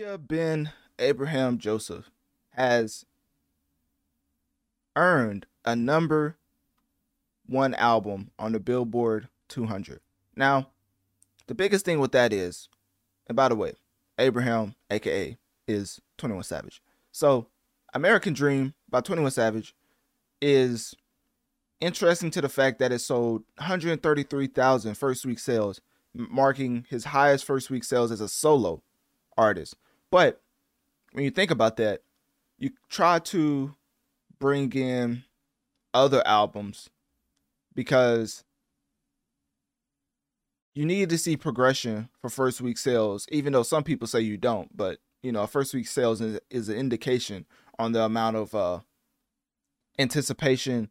Shéyaa Bin Abraham Joseph has earned a number one album on the Billboard 200. Now, the biggest thing with that is, and by the way, Abraham, aka, is 21 Savage. So, American Dream by 21 Savage is interesting to the fact that it sold 133,000 first week sales, marking his highest first week sales as a solo artist. But when you think about that, you try to bring in other albums because you need to see progression for first week sales, even though some people say you don't. But you know, first week sales is, is an indication on the amount of uh, anticipation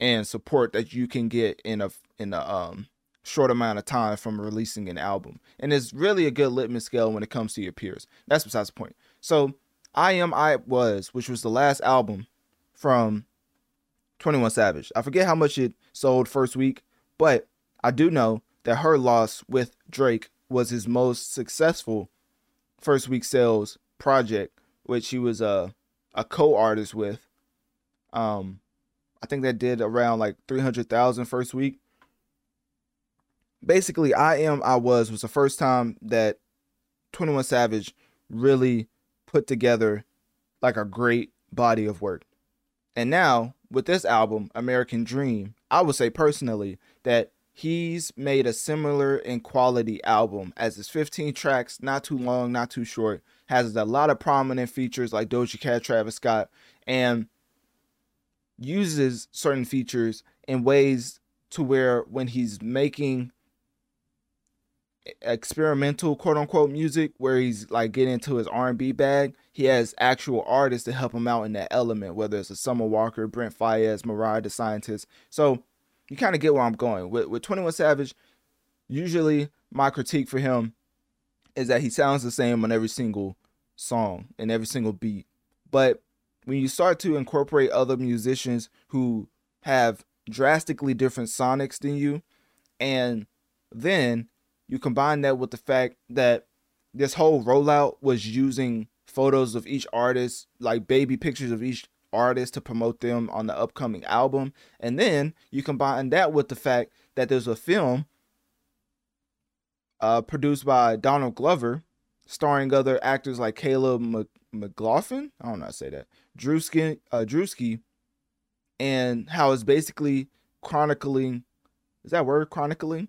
and support that you can get in a in a um, short amount of time from releasing an album. And it's really a good litmus scale when it comes to your peers. That's besides the point. So, I Am I Was, which was the last album from 21 Savage. I forget how much it sold first week, but I do know that her loss with Drake was his most successful first week sales project, which he was a a co-artist with. Um, I think that did around like 300,000 first week. Basically, I am I was was the first time that 21 Savage really put together like a great body of work. And now with this album, American Dream, I would say personally that he's made a similar in quality album as his 15 tracks, not too long, not too short, has a lot of prominent features like Doja Cat, Travis Scott, and uses certain features in ways to where when he's making experimental quote unquote music where he's like getting into his R&B bag he has actual artists to help him out in that element whether it's a Summer Walker Brent Faiyaz Mariah the Scientist. So you kind of get where I'm going. With with 21 Savage usually my critique for him is that he sounds the same on every single song and every single beat. But when you start to incorporate other musicians who have drastically different sonics than you and then you combine that with the fact that this whole rollout was using photos of each artist, like baby pictures of each artist to promote them on the upcoming album. And then you combine that with the fact that there's a film uh, produced by Donald Glover, starring other actors like Caleb McLaughlin. I don't know how to say that. Drewski, uh, Drewski, and how it's basically chronicling. Is that word chronicling?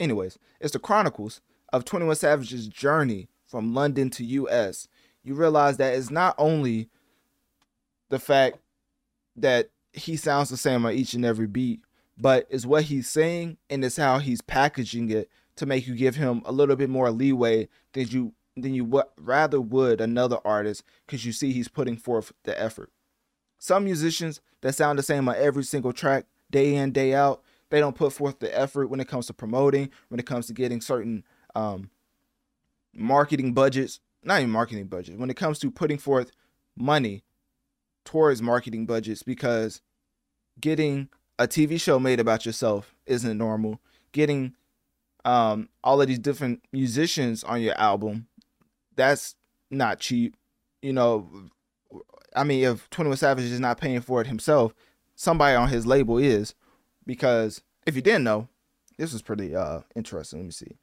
Anyways, it's the chronicles of 21 Savage's journey from London to US. You realize that it's not only the fact that he sounds the same on each and every beat, but it's what he's saying and it's how he's packaging it to make you give him a little bit more leeway than you than you rather would another artist because you see he's putting forth the effort. Some musicians that sound the same on every single track, day in, day out, they don't put forth the effort when it comes to promoting, when it comes to getting certain um, marketing budgets, not even marketing budgets, when it comes to putting forth money towards marketing budgets because getting a TV show made about yourself isn't normal. Getting um, all of these different musicians on your album, that's not cheap. You know, I mean, if 21 Savage is not paying for it himself, somebody on his label is because if you didn't know, this was pretty uh interesting. Let me see.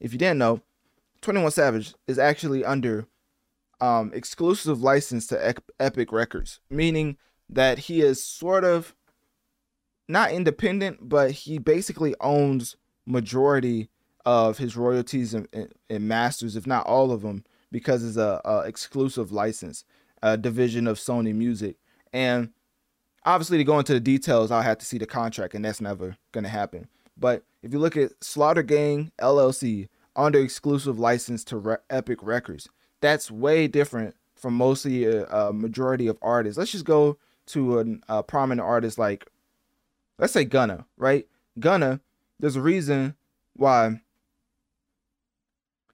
If you didn't know, 21 Savage is actually under um exclusive license to Epic Records, meaning that he is sort of not independent, but he basically owns majority of his royalties and, and, and masters, if not all of them, because it's a, a exclusive license, a division of Sony Music, and obviously to go into the details i'll have to see the contract and that's never to happen but if you look at slaughter gang llc under exclusive license to Re- epic records that's way different from mostly a, a majority of artists. Let's just go to a prominent artist like, let's say Gunna, right? Gunna, there's a reason why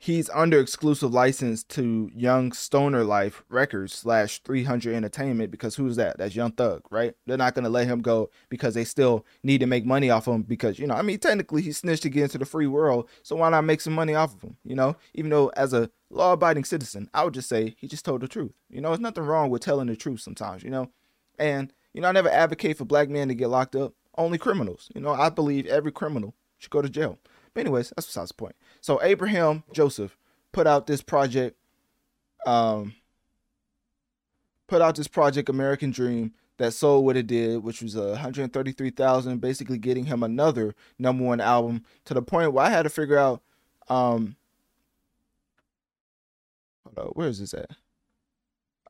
he's under exclusive license to Young Stoner Life Records slash 300 Entertainment because who's that? That's Young Thug, right? They're not gonna let him go because they still need to make money off him because you know, I mean, technically he snitched to get into the free world, so why not make some money off of him? You know, even though as a law-abiding citizen, I would just say he just told the truth. You know, there's nothing wrong with telling the truth sometimes. You know, and you know, I never advocate for black men to get locked up. Only criminals. You know, I believe every criminal should go to jail. But anyways, that's besides the point. So Abraham Joseph put out this project, um, put out this project American Dream that sold what it did, which was uh, 133,000, basically getting him another number one album to the point where I had to figure out, um, hold on, where is this at?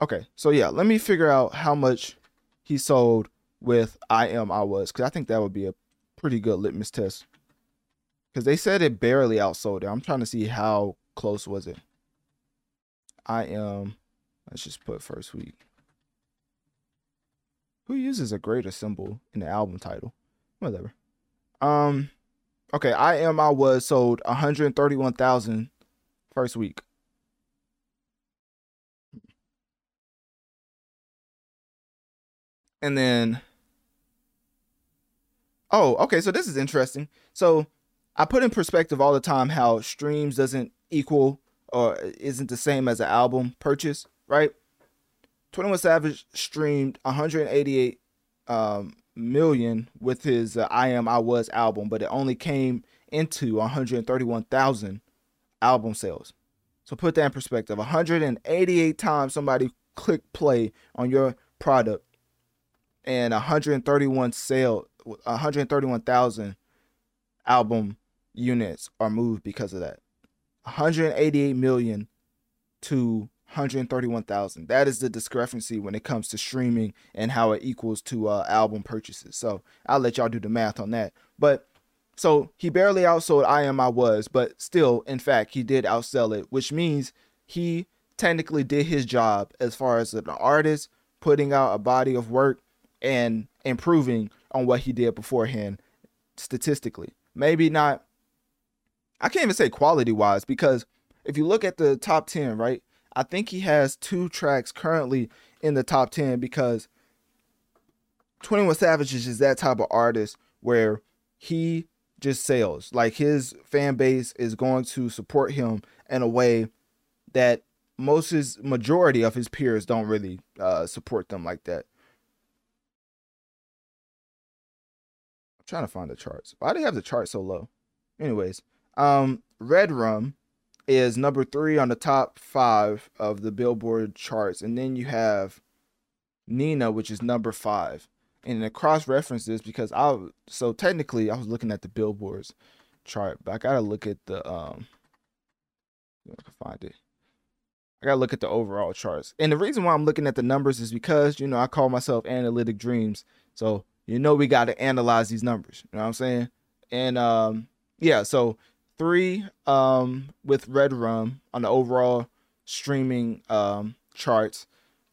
Okay, so yeah, let me figure out how much he sold with I Am I Was, because I think that would be a pretty good litmus test because they said it barely outsold it. I'm trying to see how close was it. I am. Let's just put first week. Who uses a greater symbol in the album title? Whatever. Um. Okay, I am. I was sold 131,000 first week. And then. Oh, okay. So this is interesting. So I put in perspective all the time how streams doesn't equal or isn't the same as an album purchase, right? 21 Savage streamed 188 um, million with his uh, I Am I Was album, but it only came into 131,000 album sales. So put that in perspective. 188 times somebody clicked play on your product and 131 sale 131,000 album units are moved because of that. 188 million to 131,000. That is the discrepancy when it comes to streaming and how it equals to uh, album purchases. So I'll let y'all do the math on that. But so he barely outsold I Am I Was, but still, in fact, he did outsell it, which means he technically did his job as far as an artist putting out a body of work and improving on what he did beforehand statistically. Maybe not I can't even say quality wise because if you look at the top 10, right? I think he has two tracks currently in the top 10 because 21 Savage is just that type of artist where he just sells. Like his fan base is going to support him in a way that most his majority of his peers don't really uh, support them like that. I'm trying to find the charts. Why do you have the chart so low? Anyways, um, Redrum is number three on the top five of the Billboard charts, and then you have Née-Nah, which is number five. And the cross references because I so technically I was looking at the Billboards chart, but I gotta look at the um. I can find it. I gotta look at the overall charts. And the reason why I'm looking at the numbers is because you know I call myself Analytic Dreamz, so you know we got to analyze these numbers. You know what I'm saying? And um, yeah, so three um, with Redrum on the overall streaming um, charts,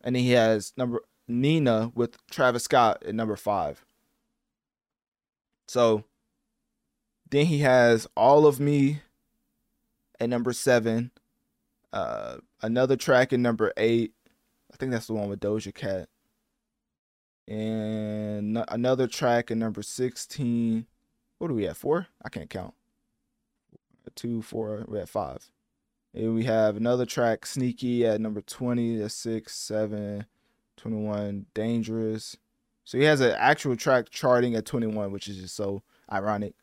and he has number Née-Nah with Travis Scott at number five. So then he has All of Me at number seven, uh, another track at number eight. I think that's the one with Doja Cat. And another track at number 16. What do we have? Four? I can't count two, four, we're at five. And we have another track, Sneaky, at number 20, that's six, seven, 21, Dangerous. So he has an actual track charting at 21, which is just so ironic.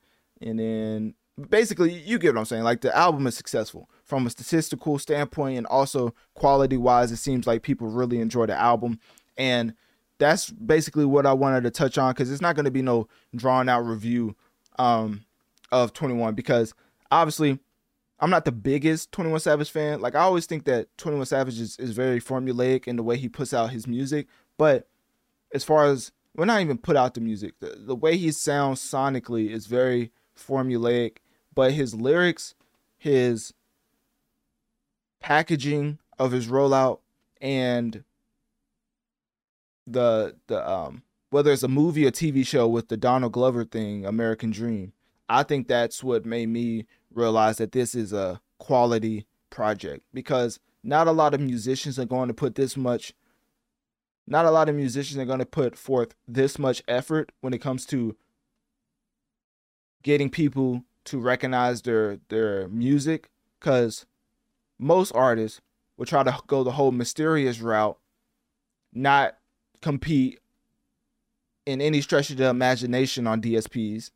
And then basically, you get what I'm saying. Like the album is successful from a statistical standpoint and also quality wise. It seems like people really enjoy the album. And that's basically what I wanted to touch on because it's not going to be no drawn out review um, of 21 because obviously I'm not the biggest 21 Savage fan. Like I always think that 21 Savage is, is very formulaic in the way he puts out his music. But as far as we're not even put out the music, the, the way he sounds sonically is very formulaic. But his lyrics, his packaging of his rollout, and the the um whether it's a movie or TV show with the Donald Glover thing, American Dream. I think that's what made me realize that this is a quality project because not a lot of musicians are going to put this much not a lot of musicians are going to put forth this much effort when it comes to getting people to recognize their their music cuz most artists will try to go the whole mysterious route not compete in any stretch of the imagination on DSPs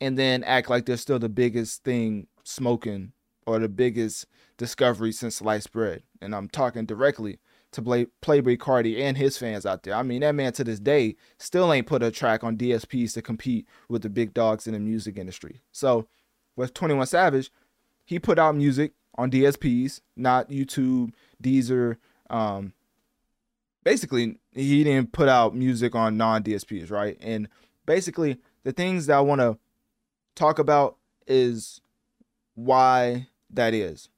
and then act like they're still the biggest thing smoking or the biggest discovery since sliced bread. And I'm talking directly to Play- Playboi Carti and his fans out there. I mean, that man to this day still ain't put a track on DSPs to compete with the big dogs in the music industry. So with 21 Savage, he put out music on DSPs, not YouTube, Deezer. Um, basically, he didn't put out music on non DSPs, right? And basically, the things that I want to talk about is why that is.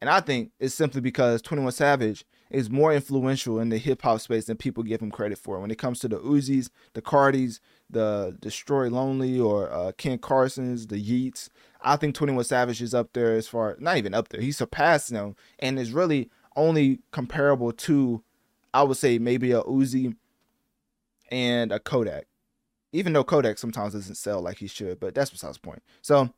And I think it's simply because 21 Savage is more influential in the hip hop space than people give him credit for. When it comes to the Uzis, the Cartis, the Destroy Lonely, or uh, Ken Carson's, the Yeats, I think 21 Savage is up there as far, not even up there, he surpassed them and is really only comparable to, I would say, maybe a Uzi and a Kodak. Even though Kodak sometimes doesn't sell like he should, but that's besides the point. So,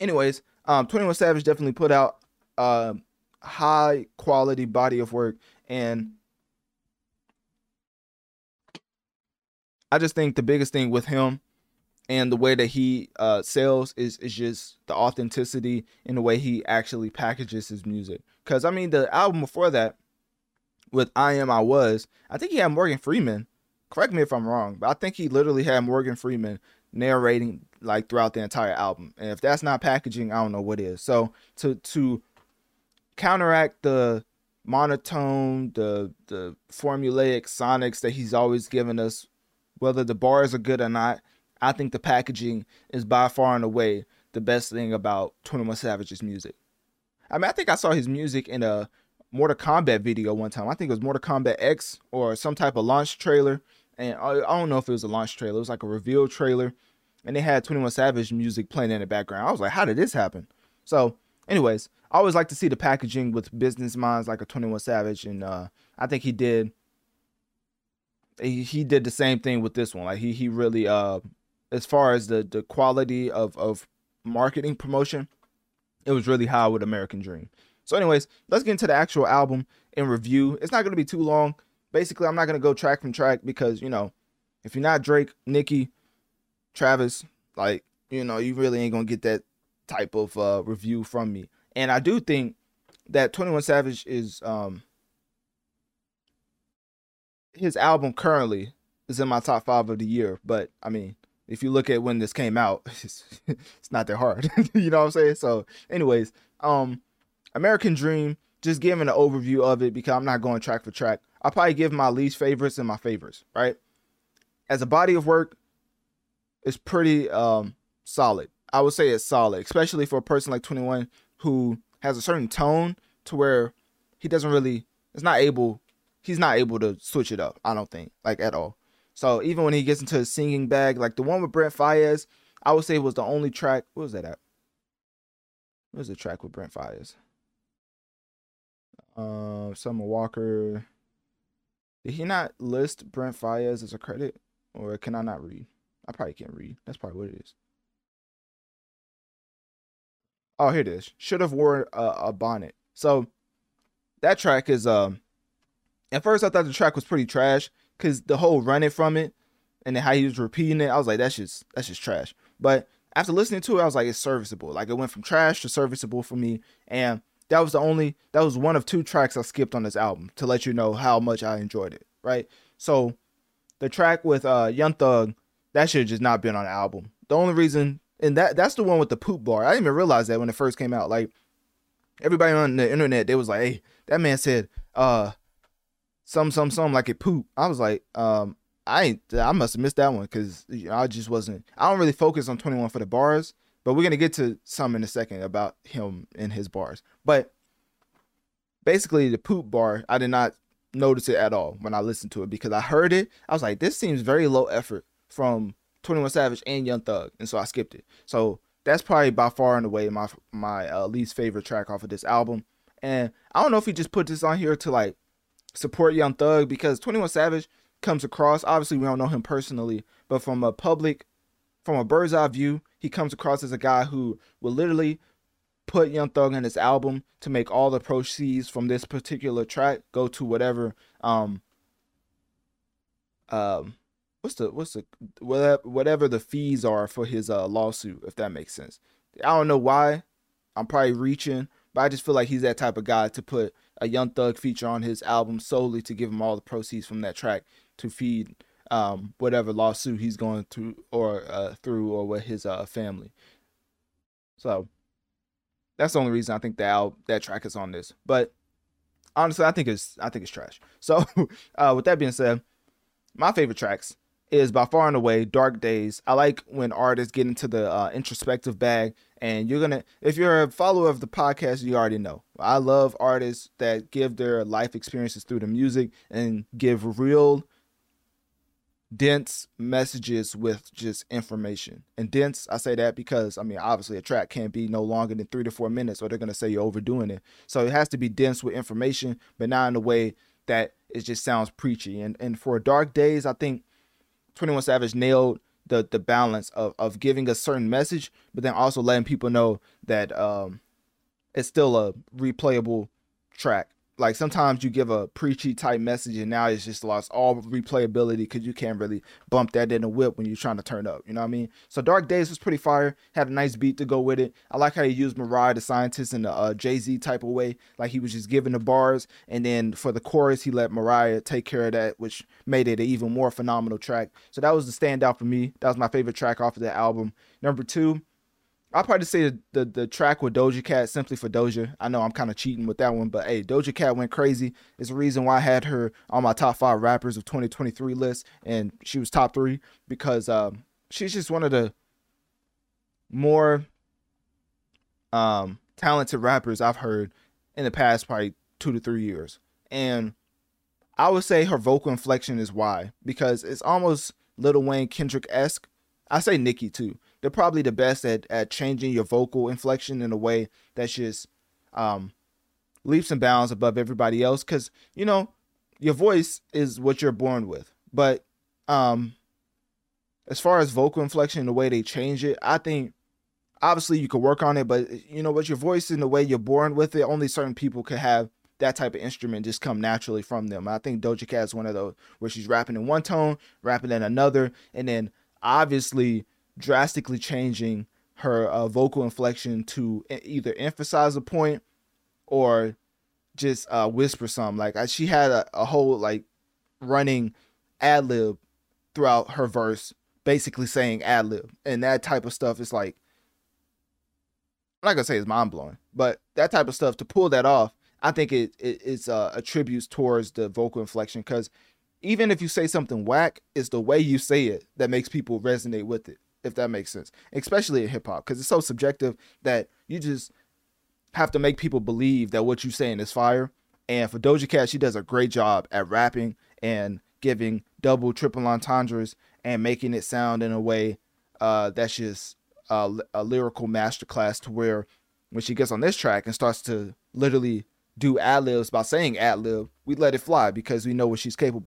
anyways, um, 21 Savage definitely put out uh, high quality body of work and I just think the biggest thing with him and the way that he uh, sells is is just the authenticity in the way he actually packages his music. Cause I mean the album before that with I Am I Was, I think he had Morgan Freeman. Correct me if I'm wrong, but I think he literally had Morgan Freeman narrating like throughout the entire album. And if that's not packaging, I don't know what is. So to to counteract the monotone, the the formulaic sonics that he's always given us, whether the bars are good or not. I think the packaging is by far and away the best thing about 21 Savage's music. I mean, I think I saw his music in a Mortal Kombat video one time. I think it was Mortal Kombat X or some type of launch trailer. And I, I don't know if it was a launch trailer. It was like a reveal trailer. And they had 21 Savage music playing in the background. I was like, how did this happen? So, anyways, I always like to see the packaging with business minds like a 21 Savage, and uh, I think he did. He, did the same thing with this one. Like he he really uh, as far as the the quality of of marketing promotion, it was really high with American Dream. So, anyways, let's get into the actual album and review. It's not gonna be too long. Basically, I'm not gonna go track from track because you know, if you're not Drake, Nicki, Travis, like you know, you really ain't gonna get that type of uh, review from me. And I do think that 21 Savage is um his album currently is in my top five of the year. But I mean, if you look at when this came out, it's, it's not that hard. you know what I'm saying? So, anyways, um, American Dream, just giving an overview of it because I'm not going track for track. I'll probably give my least favorites and my favorites, right? As a body of work, it's pretty um solid. I would say it's solid, especially for a person like 21 who has a certain tone to where he doesn't really is not able he's not able to switch it up, I don't think, like at all. So even when he gets into a singing bag, like the one with Brent Faiyaz, I would say was the only track. What was that at? What was the track with Brent Faiyaz? Uh, Summer Walker. Did he not list Brent Faiyaz as a credit, or can I not read? I probably can't read. That's probably what it is. Oh, here it is. Should have worn a, a bonnet. So that track is um. At first, I thought the track was pretty trash because the whole running from it and then how he was repeating it, I was like, that's just that's just trash. But after listening to it, I was like, it's serviceable. Like it went from trash to serviceable for me, and that was the only that was one of two tracks I skipped on this album to let you know how much I enjoyed it. Right. So the track with uh Young Thug, that should have just not been on the album. The only reason and that that's the one with the poop bar. I didn't even realize that when it first came out. Like everybody on the internet, they was like, "Hey, that man said uh some some some like it poop." I was like, um, I ain't. I must have missed that one because I just wasn't. I don't really focus on Twenty One for the bars, but we're gonna get to some in a second about him and his bars. But basically the poop bar, I did not notice it at all when I listened to it because I heard it. I was like, this seems very low effort from 21 Savage and Young Thug, and so I skipped it. So that's probably by far and away my my uh, least favorite track off of this album. And I don't know if he just put this on here to like support Young Thug because 21 Savage comes across. Obviously, we don't know him personally, but from a public, from a bird's eye view, he comes across as a guy who will literally put Young Thug in his album to make all the proceeds from this particular track go to whatever um um what's the what's the whatever whatever the fees are for his uh lawsuit if that makes sense. I don't know why. I'm probably reaching, but I just feel like he's that type of guy to put a Young Thug feature on his album solely to give him all the proceeds from that track to feed um, whatever lawsuit he's going through or uh, through or with his uh, family. So that's the only reason I think that al- that track is on this. But honestly, I think it's I think it's trash. So uh, with that being said, my favorite tracks is by far and away Dark Days. I like when artists get into the uh, introspective bag, and you're gonna if you're a follower of the podcast, you already know I love artists that give their life experiences through the music and give real dense messages with just information. And dense, I say that because I mean, obviously, a track can't be no longer than three to four minutes, or they're gonna say you're overdoing it. So it has to be dense with information, but not in a way that it just sounds preachy. And and for Dark Days, I think Twenty One Savage nailed the the balance of of giving a certain message, but then also letting people know that um, it's still a replayable track like sometimes you give a preachy type message and now it's just lost all replayability because you can't really bump that in a whip when you're trying to turn up. You know what I mean? So Dark Days was pretty fire. Had a nice beat to go with it. I like how he used Mariah the Scientist in a uh, Jay Z type of way. Like he was just giving the bars and then for the chorus he let Mariah take care of that, which made it an even more phenomenal track. So that was the standout for me. That was my favorite track off of the album. Number two, I'll probably say the, the, the track with Doja Cat simply for Doja. I know I'm kind of cheating with that one, but hey, Doja Cat went crazy. It's the reason why I had her on my top five rappers of 2023 list, and she was top three because um, she's just one of the more um, talented rappers I've heard in the past probably two to three years. And I would say her vocal inflection is why because it's almost Lil Wayne Kendrick esque. I say Nicki too they're probably the best at, at changing your vocal inflection in a way that's just um, leaps and bounds above everybody else. Because you know your voice is what you're born with, but um, as far as vocal inflection, the way they change it, I think obviously you could work on it, but you know what, your voice in the way you're born with it, only certain people could have that type of instrument just come naturally from them. I think Doja Cat is one of those where she's rapping in one tone, rapping in another, and then obviously drastically changing her uh, vocal inflection to either emphasize a point or just uh, whisper something. Like I, she had a, a whole like running ad lib throughout her verse, basically saying ad lib, and that type of stuff is like I'm not gonna say it's mind blowing, but that type of stuff to pull that off, I think it, it it's uh, attributes towards the vocal inflection. Because even if you say something whack, it's the way you say it that makes people resonate with it if that makes sense, especially in hip hop, because it's so subjective that you just have to make people believe that what you're saying is fire. And for Doja Cat, she does a great job at rapping and giving double, triple entendres and making it sound in a way uh, that's just a, a lyrical masterclass to where when she gets on this track and starts to literally do ad libs by saying ad lib, we let it fly because we know what she's capable.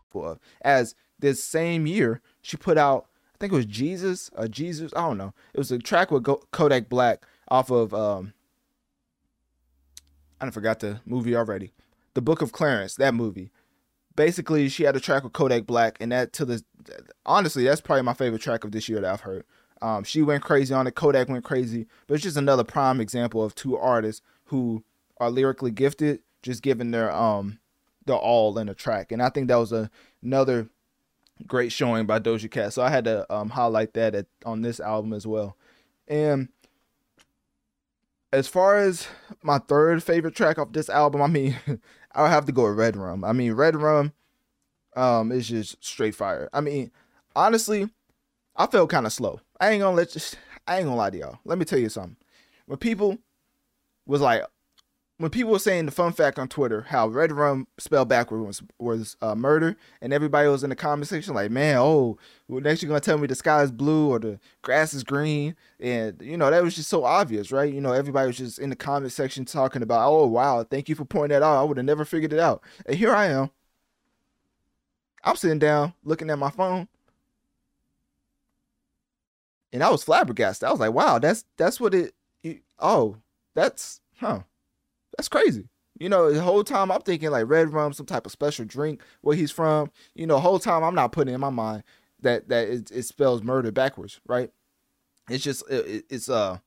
As this same year, she put out, I think it was Jesus, uh, Jesus, I don't know. It was a track with Kodak Black off of, um, I forgot the movie already. The Book of Clarence, that movie. Basically, she had a track with Kodak Black, and that to the honestly, that's probably my favorite track of this year that I've heard. Um, she went crazy on it. Kodak went crazy, but it's just another prime example of two artists who are lyrically gifted just giving their um their all in a track. And I think that was a, another great showing by Doja Cat. So I had to um highlight that at, on this album as well. And as far as my third favorite track off this album, I mean, I'll have to go with Red Rum. I mean, Red Rum um is just straight fire. I mean, honestly, I felt kind of slow. I ain't gonna let you I ain't gonna lie to y'all. Let me tell you something. When people was like when people were saying the fun fact on Twitter how Red Rum spelled backwards was, was uh, murder, and everybody was in the comment section like, "Man, oh, well, next you're gonna tell me the sky is blue or the grass is green," and you know that was just so obvious, right? You know, everybody was just in the comment section talking about, "Oh, wow, thank you for pointing that out. I would have never figured it out." And here I am. I'm sitting down looking at my phone, and I was flabbergasted. I was like, "Wow, that's that's what it." Oh, that's huh that's crazy. You know, the whole time I'm thinking like red rum, some type of special drink where he's from. You know, whole time I'm not putting in my mind that that it, it spells murder backwards, right? It's just it, it's uh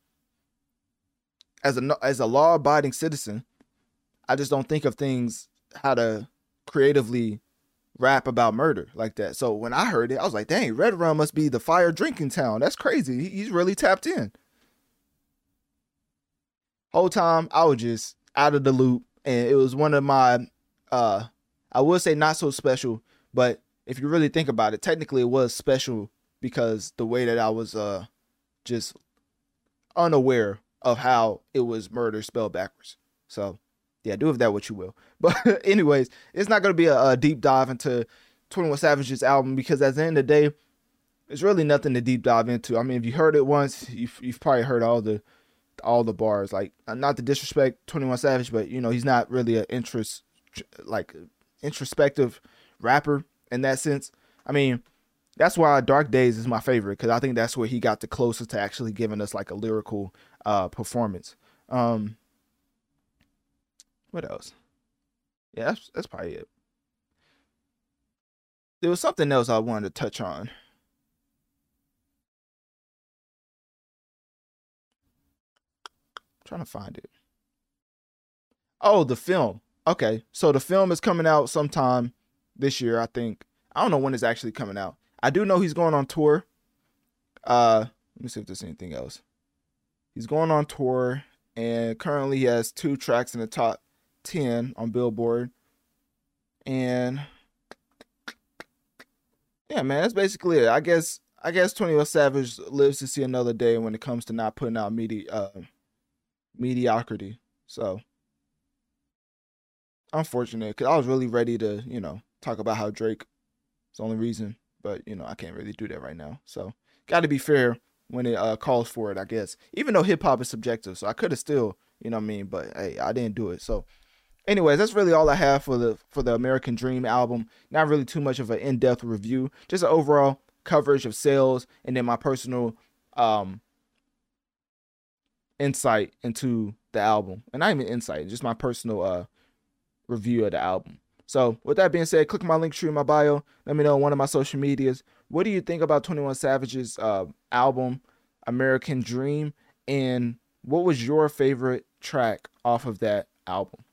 as a as a law abiding citizen, I just don't think of things how to creatively rap about murder like that. So when I heard it, I was like, dang, Red Rum must be the fire drinking town. That's crazy. He's really tapped in. Whole time I was just out of the loop, and it was one of my uh I would say not so special, but if you really think about it, technically it was special because the way that I was uh just unaware of how it was murder spelled backwards. So yeah, do with that what you will. But anyways, it's not gonna be a, a deep dive into 21 Savage's album because at the end of the day, it's really nothing to deep dive into. I mean, if you heard it once, you've, you've probably heard all the all the bars. Like uh, not to disrespect Twenty One Savage, but you know he's not really an interest like introspective rapper in that sense. I mean, that's why Dark Days is my favorite because I think that's where he got the closest to actually giving us like a lyrical uh performance. Um, what else? Yeah, that's that's probably it. There was something else I wanted to touch on. Trying to find it. Oh, the film. Okay, so the film is coming out sometime this year, I think. I don't know when it's actually coming out. I do know he's going on tour. Uh, let me see if there's anything else. He's going on tour, and currently he has two tracks in the top ten on Billboard. And yeah, man, that's basically it. I guess I guess Twenty One Savage lives to see another day when it comes to not putting out media uh, mediocrity. So unfortunate because I was really ready to, you know, talk about how Drake is the only reason, but you know, I can't really do that right now. So got to be fair when it uh, calls for it, I guess. Even though hip hop is subjective, so I could have still, you know, I mean, but hey, I didn't do it. So, anyways, that's really all I have for the for the American Dream album. Not really too much of an in depth review, just an overall coverage of sales, and then my personal um insight into the album, and not even insight, just my personal uh review of the album. So, with that being said, click my link tree in my bio. Let me know on one of my social medias. What do you think about 21 Savage's uh, album, American Dream? And what was your favorite track off of that album?